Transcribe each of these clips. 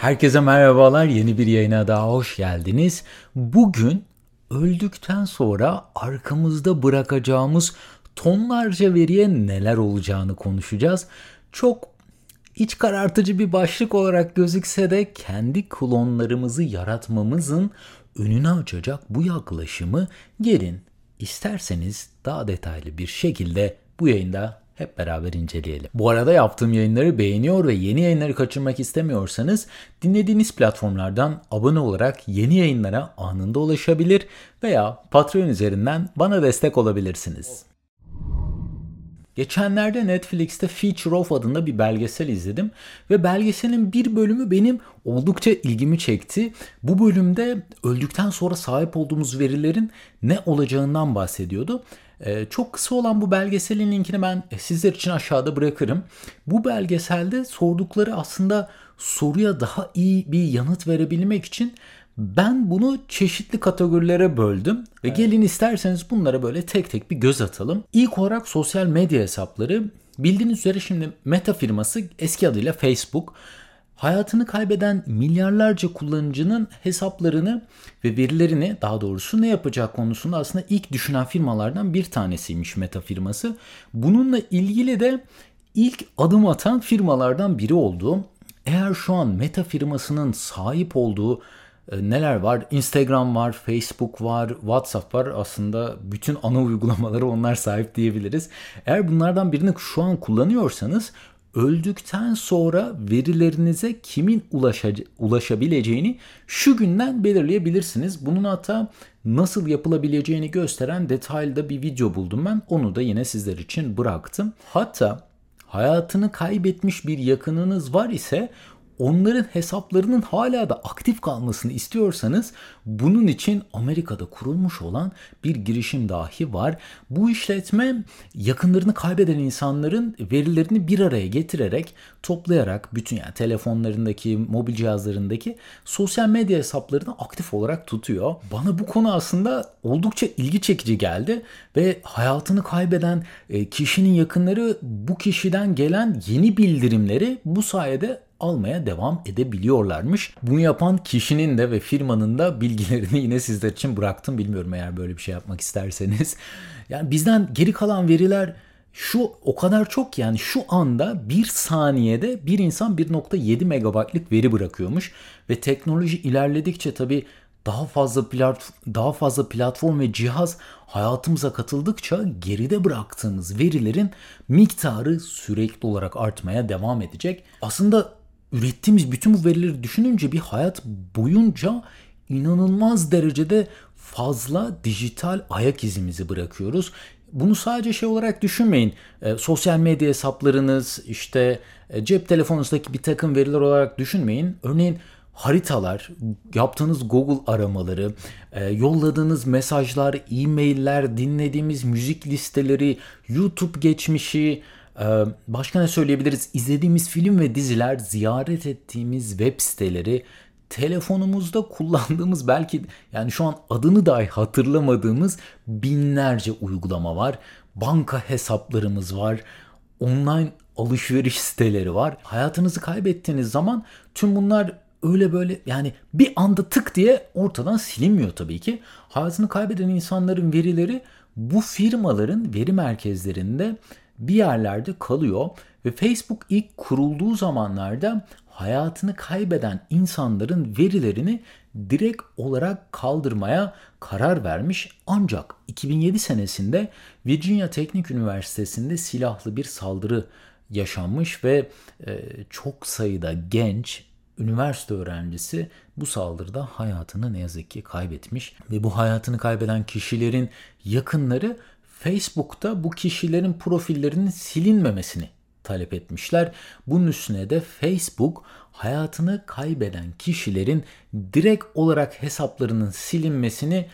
Herkese merhabalar. Yeni bir yayına daha hoş geldiniz. Bugün öldükten sonra arkamızda bırakacağımız tonlarca veriye neler olacağını konuşacağız. Çok iç karartıcı bir başlık olarak gözükse de kendi klonlarımızı yaratmamızın önünü açacak bu yaklaşımı gelin isterseniz daha detaylı bir şekilde bu yayında hep beraber inceleyelim. Bu arada yaptığım yayınları beğeniyor ve yeni yayınları kaçırmak istemiyorsanız dinlediğiniz platformlardan abone olarak yeni yayınlara anında ulaşabilir veya Patreon üzerinden bana destek olabilirsiniz. Geçenlerde Netflix'te Feature of adında bir belgesel izledim ve belgeselin bir bölümü benim oldukça ilgimi çekti. Bu bölümde öldükten sonra sahip olduğumuz verilerin ne olacağından bahsediyordu. Ee, çok kısa olan bu belgeselin linkini ben sizler için aşağıda bırakırım. Bu belgeselde sordukları aslında soruya daha iyi bir yanıt verebilmek için ben bunu çeşitli kategorilere böldüm ve evet. gelin isterseniz bunlara böyle tek tek bir göz atalım. İlk olarak sosyal medya hesapları. Bildiğiniz üzere şimdi Meta firması eski adıyla Facebook hayatını kaybeden milyarlarca kullanıcının hesaplarını ve verilerini daha doğrusu ne yapacak konusunda aslında ilk düşünen firmalardan bir tanesiymiş Meta firması. Bununla ilgili de ilk adım atan firmalardan biri oldu. Eğer şu an Meta firmasının sahip olduğu e, neler var? Instagram var, Facebook var, WhatsApp var. Aslında bütün ana uygulamaları onlar sahip diyebiliriz. Eğer bunlardan birini şu an kullanıyorsanız öldükten sonra verilerinize kimin ulaşaca- ulaşabileceğini şu günden belirleyebilirsiniz. Bunun hatta nasıl yapılabileceğini gösteren detaylı bir video buldum ben. Onu da yine sizler için bıraktım. Hatta hayatını kaybetmiş bir yakınınız var ise onların hesaplarının hala da aktif kalmasını istiyorsanız bunun için Amerika'da kurulmuş olan bir girişim dahi var. Bu işletme yakınlarını kaybeden insanların verilerini bir araya getirerek, toplayarak bütün yani telefonlarındaki, mobil cihazlarındaki sosyal medya hesaplarını aktif olarak tutuyor. Bana bu konu aslında oldukça ilgi çekici geldi ve hayatını kaybeden e, kişinin yakınları bu kişiden gelen yeni bildirimleri bu sayede almaya devam edebiliyorlarmış. Bunu yapan kişinin de ve firmanın da bilgilerini yine sizler için bıraktım. Bilmiyorum eğer böyle bir şey yapmak isterseniz. Yani bizden geri kalan veriler şu o kadar çok yani şu anda bir saniyede bir insan 1.7 megabaytlık veri bırakıyormuş ve teknoloji ilerledikçe tabi daha fazla plat daha fazla platform ve cihaz hayatımıza katıldıkça geride bıraktığımız verilerin miktarı sürekli olarak artmaya devam edecek. Aslında ürettiğimiz bütün bu verileri düşününce bir hayat boyunca inanılmaz derecede fazla dijital ayak izimizi bırakıyoruz. Bunu sadece şey olarak düşünmeyin. E, sosyal medya hesaplarınız, işte e, cep telefonunuzdaki bir takım veriler olarak düşünmeyin. Örneğin haritalar, yaptığınız Google aramaları, e, yolladığınız mesajlar, e-mailler, dinlediğimiz müzik listeleri, YouTube geçmişi, başka ne söyleyebiliriz? İzlediğimiz film ve diziler, ziyaret ettiğimiz web siteleri, telefonumuzda kullandığımız belki yani şu an adını dahi hatırlamadığımız binlerce uygulama var. Banka hesaplarımız var. Online alışveriş siteleri var. Hayatınızı kaybettiğiniz zaman tüm bunlar öyle böyle yani bir anda tık diye ortadan silinmiyor tabii ki. Hayatını kaybeden insanların verileri bu firmaların veri merkezlerinde bir yerlerde kalıyor ve Facebook ilk kurulduğu zamanlarda hayatını kaybeden insanların verilerini direkt olarak kaldırmaya karar vermiş. Ancak 2007 senesinde Virginia Teknik Üniversitesi'nde silahlı bir saldırı yaşanmış ve e, çok sayıda genç üniversite öğrencisi bu saldırıda hayatını ne yazık ki kaybetmiş ve bu hayatını kaybeden kişilerin yakınları Facebook'ta bu kişilerin profillerinin silinmemesini talep etmişler. Bunun üstüne de Facebook hayatını kaybeden kişilerin direkt olarak hesaplarının silinmesini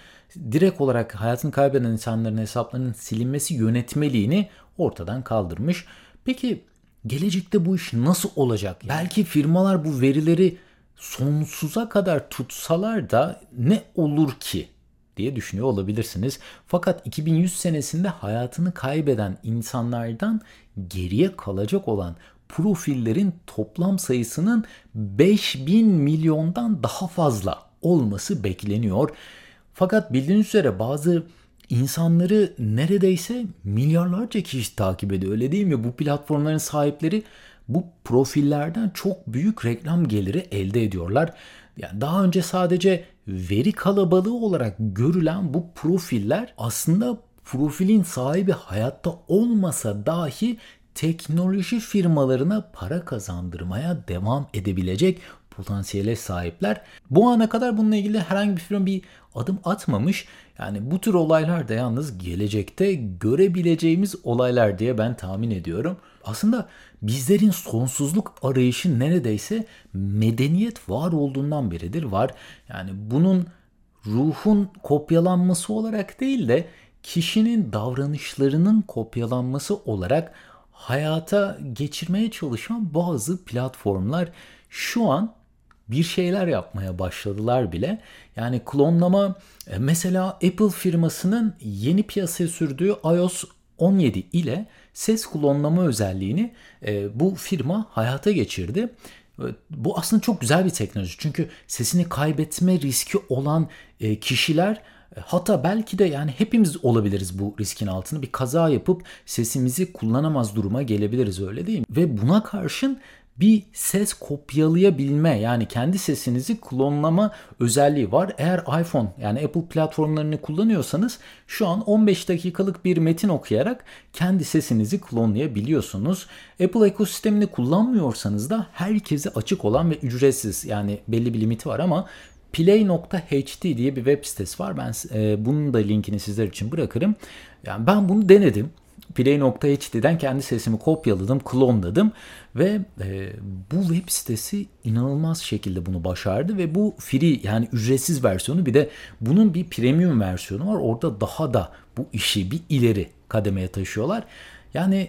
direkt olarak hayatını kaybeden insanların hesaplarının silinmesi yönetmeliğini ortadan kaldırmış. Peki gelecekte bu iş nasıl olacak? Belki firmalar bu verileri sonsuza kadar tutsalar da ne olur ki? Diye düşünüyor olabilirsiniz. Fakat 2100 senesinde hayatını kaybeden insanlardan geriye kalacak olan profillerin toplam sayısının 5000 milyondan daha fazla olması bekleniyor. Fakat bildiğiniz üzere bazı insanları neredeyse milyarlarca kişi takip ediyor öyle değil mi? Bu platformların sahipleri bu profillerden çok büyük reklam geliri elde ediyorlar. Yani daha önce sadece veri kalabalığı olarak görülen bu profiller aslında profilin sahibi hayatta olmasa dahi teknoloji firmalarına para kazandırmaya devam edebilecek potansiyele sahipler. Bu ana kadar bununla ilgili herhangi bir firma bir adım atmamış. Yani bu tür olaylar da yalnız gelecekte görebileceğimiz olaylar diye ben tahmin ediyorum. Aslında bizlerin sonsuzluk arayışı neredeyse medeniyet var olduğundan beridir var. Yani bunun ruhun kopyalanması olarak değil de kişinin davranışlarının kopyalanması olarak hayata geçirmeye çalışan bazı platformlar şu an bir şeyler yapmaya başladılar bile. Yani klonlama e, mesela Apple firmasının yeni piyasaya sürdüğü iOS 17 ile ses klonlama özelliğini e, bu firma hayata geçirdi. E, bu aslında çok güzel bir teknoloji. Çünkü sesini kaybetme riski olan kişiler Hatta belki de yani hepimiz olabiliriz bu riskin altında. Bir kaza yapıp sesimizi kullanamaz duruma gelebiliriz öyle değil mi? Ve buna karşın bir ses kopyalayabilme yani kendi sesinizi klonlama özelliği var. Eğer iPhone yani Apple platformlarını kullanıyorsanız şu an 15 dakikalık bir metin okuyarak kendi sesinizi klonlayabiliyorsunuz. Apple ekosistemini kullanmıyorsanız da herkese açık olan ve ücretsiz yani belli bir limiti var ama play.hd diye bir web sitesi var. Ben e, bunun da linkini sizler için bırakırım. Yani ben bunu denedim. Play.ht'den kendi sesimi kopyaladım, klonladım ve e, bu web sitesi inanılmaz şekilde bunu başardı ve bu free yani ücretsiz versiyonu bir de bunun bir premium versiyonu var. Orada daha da bu işi bir ileri kademeye taşıyorlar. Yani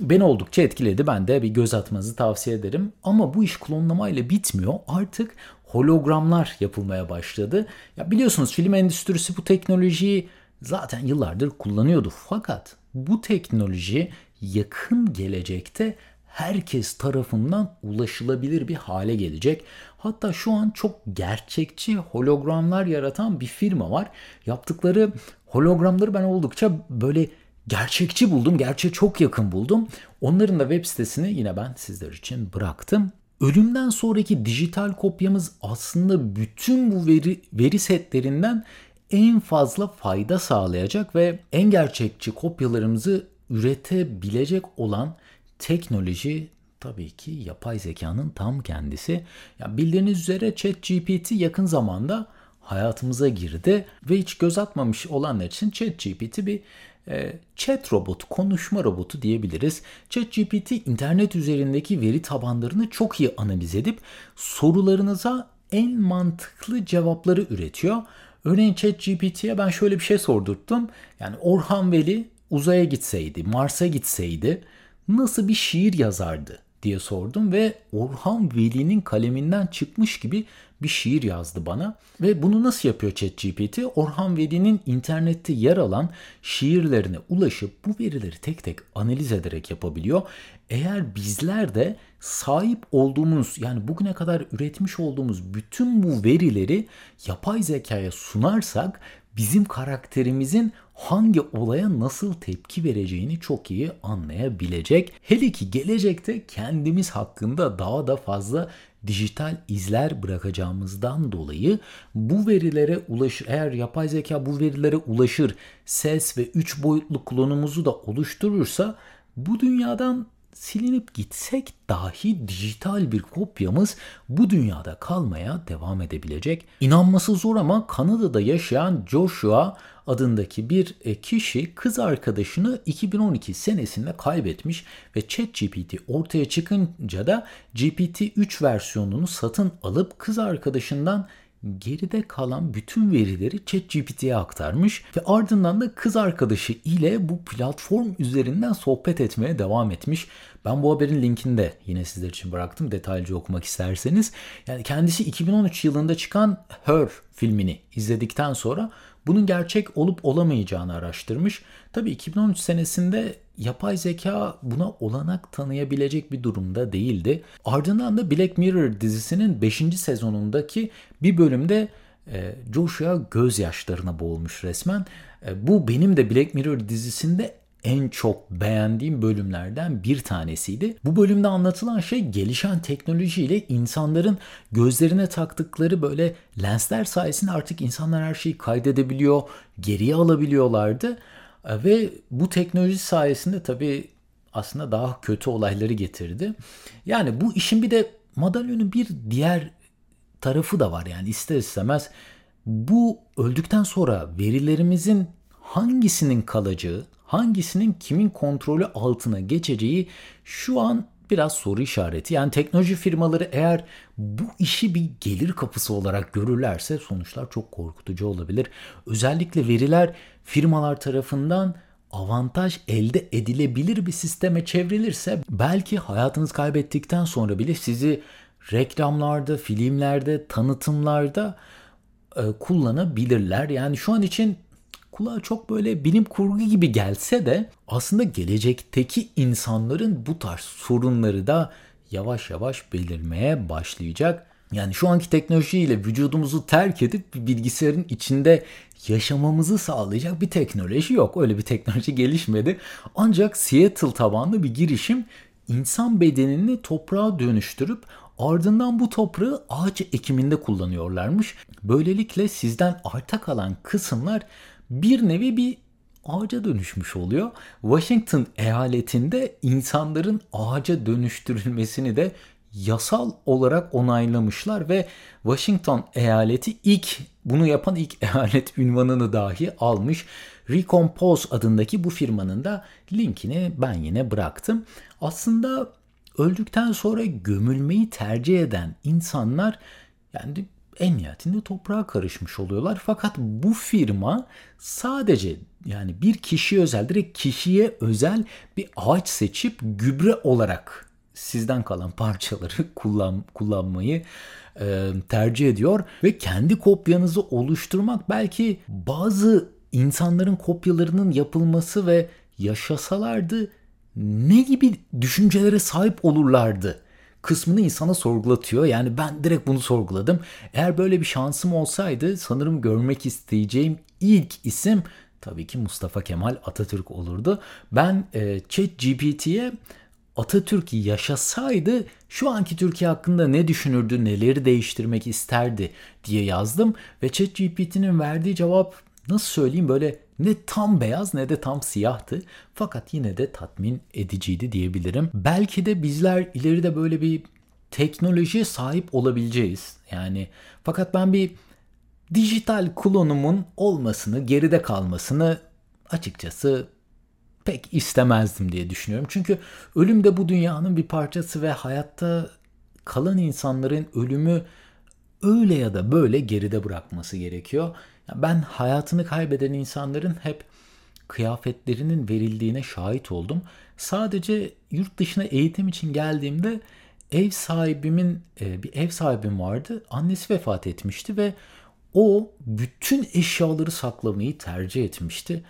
beni oldukça etkiledi. Ben de bir göz atmanızı tavsiye ederim. Ama bu iş klonlama ile bitmiyor. Artık hologramlar yapılmaya başladı. Ya biliyorsunuz film endüstrisi bu teknolojiyi zaten yıllardır kullanıyordu. Fakat bu teknoloji yakın gelecekte herkes tarafından ulaşılabilir bir hale gelecek. Hatta şu an çok gerçekçi hologramlar yaratan bir firma var. Yaptıkları hologramları ben oldukça böyle gerçekçi buldum. Gerçeğe çok yakın buldum. Onların da web sitesini yine ben sizler için bıraktım. Ölümden sonraki dijital kopyamız aslında bütün bu veri, veri setlerinden en fazla fayda sağlayacak ve en gerçekçi kopyalarımızı üretebilecek olan teknoloji tabii ki yapay zekanın tam kendisi. Ya bildiğiniz üzere ChatGPT yakın zamanda hayatımıza girdi ve hiç göz atmamış olanlar için ChatGPT bir e, chat robotu, konuşma robotu diyebiliriz. ChatGPT internet üzerindeki veri tabanlarını çok iyi analiz edip sorularınıza en mantıklı cevapları üretiyor. Örneğin ChatGPT'ye ben şöyle bir şey sordurttum. Yani Orhan Veli uzaya gitseydi, Mars'a gitseydi nasıl bir şiir yazardı diye sordum ve Orhan Veli'nin kaleminden çıkmış gibi bir şiir yazdı bana. Ve bunu nasıl yapıyor ChatGPT? Orhan Veli'nin internette yer alan şiirlerine ulaşıp bu verileri tek tek analiz ederek yapabiliyor. Eğer bizler de sahip olduğumuz yani bugüne kadar üretmiş olduğumuz bütün bu verileri yapay zekaya sunarsak bizim karakterimizin hangi olaya nasıl tepki vereceğini çok iyi anlayabilecek. Hele ki gelecekte kendimiz hakkında daha da fazla dijital izler bırakacağımızdan dolayı bu verilere ulaşır. Eğer yapay zeka bu verilere ulaşır, ses ve 3 boyutlu klonumuzu da oluşturursa bu dünyadan silinip gitsek dahi dijital bir kopyamız bu dünyada kalmaya devam edebilecek. İnanması zor ama Kanada'da yaşayan Joshua adındaki bir e, kişi kız arkadaşını 2012 senesinde kaybetmiş ve ChatGPT ortaya çıkınca da GPT-3 versiyonunu satın alıp kız arkadaşından geride kalan bütün verileri ChatGPT'ye aktarmış ve ardından da kız arkadaşı ile bu platform üzerinden sohbet etmeye devam etmiş. Ben bu haberin linkini de yine sizler için bıraktım detaylıca okumak isterseniz. Yani kendisi 2013 yılında çıkan Her filmini izledikten sonra bunun gerçek olup olamayacağını araştırmış. Tabii 2013 senesinde yapay zeka buna olanak tanıyabilecek bir durumda değildi. Ardından da Black Mirror dizisinin 5. sezonundaki bir bölümde e, Joshua gözyaşlarına boğulmuş resmen. E, bu benim de Black Mirror dizisinde en çok beğendiğim bölümlerden bir tanesiydi. Bu bölümde anlatılan şey gelişen teknolojiyle insanların gözlerine taktıkları böyle lensler sayesinde artık insanlar her şeyi kaydedebiliyor, geriye alabiliyorlardı. Ve bu teknoloji sayesinde tabii aslında daha kötü olayları getirdi. Yani bu işin bir de madalyonun bir diğer tarafı da var yani ister istemez bu öldükten sonra verilerimizin hangisinin kalacağı, hangisinin kimin kontrolü altına geçeceği şu an biraz soru işareti. Yani teknoloji firmaları eğer bu işi bir gelir kapısı olarak görürlerse sonuçlar çok korkutucu olabilir. Özellikle veriler firmalar tarafından avantaj elde edilebilir bir sisteme çevrilirse belki hayatınız kaybettikten sonra bile sizi reklamlarda, filmlerde, tanıtımlarda e, kullanabilirler. Yani şu an için kulağa çok böyle bilim kurgu gibi gelse de aslında gelecekteki insanların bu tarz sorunları da yavaş yavaş belirmeye başlayacak. Yani şu anki teknolojiyle vücudumuzu terk edip bilgisayarın içinde yaşamamızı sağlayacak bir teknoloji yok. Öyle bir teknoloji gelişmedi. Ancak Seattle tabanlı bir girişim insan bedenini toprağa dönüştürüp ardından bu toprağı ağaç ekiminde kullanıyorlarmış. Böylelikle sizden arta kalan kısımlar bir nevi bir ağaca dönüşmüş oluyor. Washington eyaletinde insanların ağaca dönüştürülmesini de yasal olarak onaylamışlar ve Washington eyaleti ilk bunu yapan ilk eyalet ünvanını dahi almış. Recompose adındaki bu firmanın da linkini ben yine bıraktım. Aslında öldükten sonra gömülmeyi tercih eden insanlar yani en nihayetinde toprağa karışmış oluyorlar. Fakat bu firma sadece yani bir kişiye özel, direkt kişiye özel bir ağaç seçip gübre olarak sizden kalan parçaları kullan, kullanmayı e, tercih ediyor ve kendi kopyanızı oluşturmak belki bazı insanların kopyalarının yapılması ve yaşasalardı ne gibi düşüncelere sahip olurlardı kısmını insana sorgulatıyor. Yani ben direkt bunu sorguladım. Eğer böyle bir şansım olsaydı sanırım görmek isteyeceğim ilk isim tabii ki Mustafa Kemal Atatürk olurdu. Ben e, ChatGPT'ye Atatürk yaşasaydı şu anki Türkiye hakkında ne düşünürdü, neleri değiştirmek isterdi diye yazdım ve ChatGPT'nin verdiği cevap nasıl söyleyeyim böyle ne tam beyaz ne de tam siyahtı. Fakat yine de tatmin ediciydi diyebilirim. Belki de bizler ileride böyle bir teknolojiye sahip olabileceğiz. Yani fakat ben bir dijital klonumun olmasını, geride kalmasını açıkçası pek istemezdim diye düşünüyorum. Çünkü ölüm de bu dünyanın bir parçası ve hayatta kalan insanların ölümü öyle ya da böyle geride bırakması gerekiyor. Ben hayatını kaybeden insanların hep kıyafetlerinin verildiğine şahit oldum. Sadece yurt dışına eğitim için geldiğimde ev sahibimin e, bir ev sahibim vardı. Annesi vefat etmişti ve o bütün eşyaları saklamayı tercih etmişti.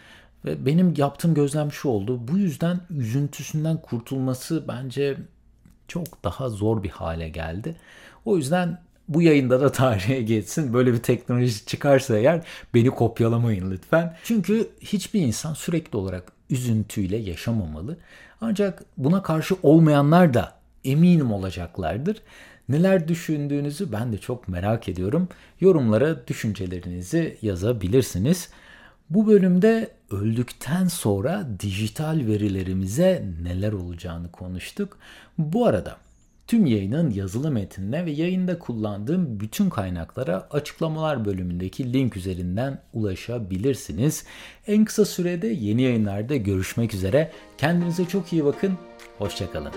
Ve benim yaptığım gözlem şu oldu. Bu yüzden üzüntüsünden kurtulması bence çok daha zor bir hale geldi. O yüzden bu yayında da tarihe geçsin. Böyle bir teknoloji çıkarsa eğer beni kopyalamayın lütfen. Çünkü hiçbir insan sürekli olarak üzüntüyle yaşamamalı. Ancak buna karşı olmayanlar da eminim olacaklardır. Neler düşündüğünüzü ben de çok merak ediyorum. Yorumlara düşüncelerinizi yazabilirsiniz. Bu bölümde öldükten sonra dijital verilerimize neler olacağını konuştuk. Bu arada Tüm yayının yazılı metnine ve yayında kullandığım bütün kaynaklara açıklamalar bölümündeki link üzerinden ulaşabilirsiniz. En kısa sürede yeni yayınlarda görüşmek üzere. Kendinize çok iyi bakın. Hoşçakalın.